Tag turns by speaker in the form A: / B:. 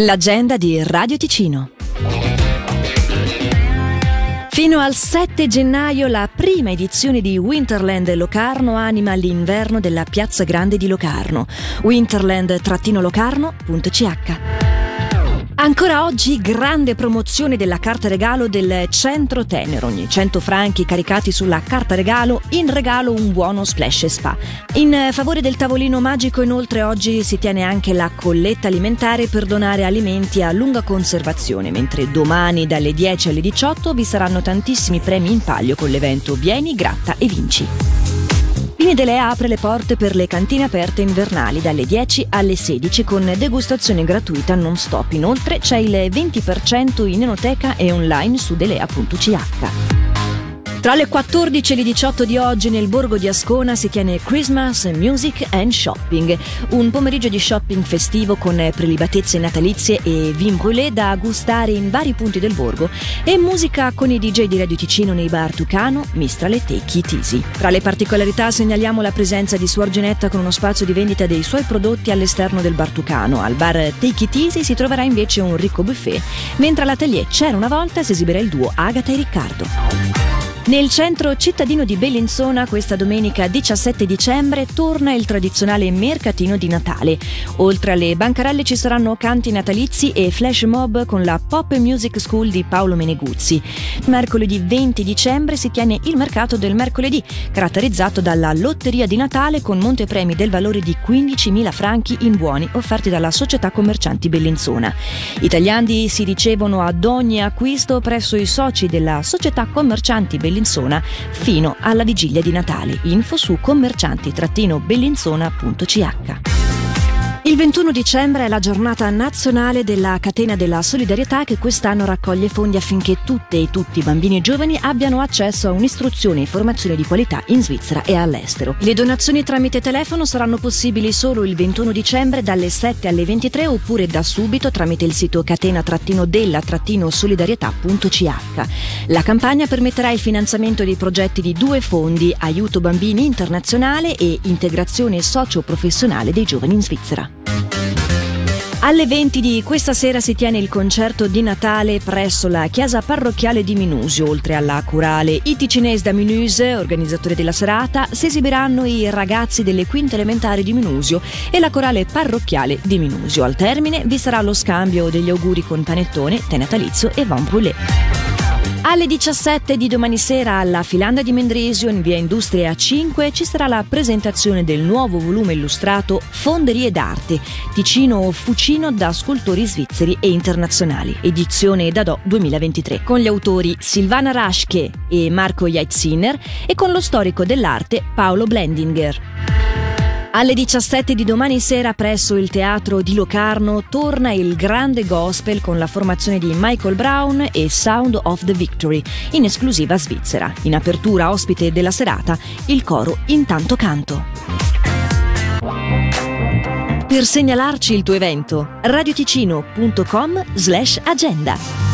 A: L'agenda di Radio Ticino. Fino al 7 gennaio la prima edizione di Winterland Locarno anima l'inverno della Piazza Grande di Locarno. winterland-locarno.ch Ancora oggi grande promozione della carta regalo del Centro Tenero. Ogni 100 franchi caricati sulla carta regalo, in regalo un buono splash spa. In favore del tavolino magico inoltre oggi si tiene anche la colletta alimentare per donare alimenti a lunga conservazione, mentre domani dalle 10 alle 18 vi saranno tantissimi premi in palio con l'evento Vieni, gratta e vinci. Pini apre le porte per le cantine aperte invernali dalle 10 alle 16 con degustazione gratuita non stop. Inoltre c'è il 20% in enoteca e online su delea.ch. Tra le 14 e le 18 di oggi nel borgo di Ascona si tiene Christmas Music and Shopping, un pomeriggio di shopping festivo con prelibatezze natalizie e vin brûlé da gustare in vari punti del borgo e musica con i DJ di Radio Ticino nei bar Tucano, Mistral e Tecchi Tisi. Tra le particolarità segnaliamo la presenza di Suor Genetta con uno spazio di vendita dei suoi prodotti all'esterno del bar Tucano. Al bar Tecchi Tisi si troverà invece un ricco buffet, mentre all'atelier C'era una volta si esibirà il duo Agata e Riccardo. Nel centro cittadino di Bellinzona questa domenica 17 dicembre torna il tradizionale mercatino di Natale. Oltre alle bancarelle ci saranno canti natalizi e flash mob con la Pop Music School di Paolo Meneguzzi. Mercoledì 20 dicembre si tiene il mercato del mercoledì, caratterizzato dalla lotteria di Natale con montepremi del valore di 15.000 franchi in buoni offerti dalla società commercianti Bellinzona. I tagliandi si ricevono ad ogni acquisto presso i soci della società commercianti Bellinzona Bellinzona fino alla vigilia di Natale. Info su commercianti-bellinzona.ch. Il 21 dicembre è la giornata nazionale della catena della solidarietà che quest'anno raccoglie fondi affinché tutte e tutti i bambini e giovani abbiano accesso a un'istruzione e formazione di qualità in Svizzera e all'estero. Le donazioni tramite telefono saranno possibili solo il 21 dicembre dalle 7 alle 23 oppure da subito tramite il sito catena-della-solidarietà.ch. La campagna permetterà il finanziamento dei progetti di due fondi, Aiuto Bambini Internazionale e Integrazione Socio-Professionale dei Giovani in Svizzera. Alle 20 di questa sera si tiene il concerto di Natale presso la chiesa parrocchiale di Minusio. Oltre alla corale I Ticinesi da Minuse, organizzatore della serata, si esibiranno i ragazzi delle quinte elementari di Minusio e la corale parrocchiale di Minusio. Al termine vi sarà lo scambio degli auguri con panettone, tè natalizio e van brûlé. Alle 17 di domani sera alla Filanda di Mendrisio in via Industria 5 ci sarà la presentazione del nuovo volume illustrato Fonderie d'arte, Ticino Fucino da scultori svizzeri e internazionali, edizione Dadò 2023, con gli autori Silvana Raschke e Marco Jaitziner e con lo storico dell'arte Paolo Blendinger. Alle 17 di domani sera presso il teatro di Locarno torna il grande gospel con la formazione di Michael Brown e Sound of the Victory, in esclusiva svizzera. In apertura ospite della serata il coro Intanto Canto. Per segnalarci il tuo evento, radioticino.com slash agenda.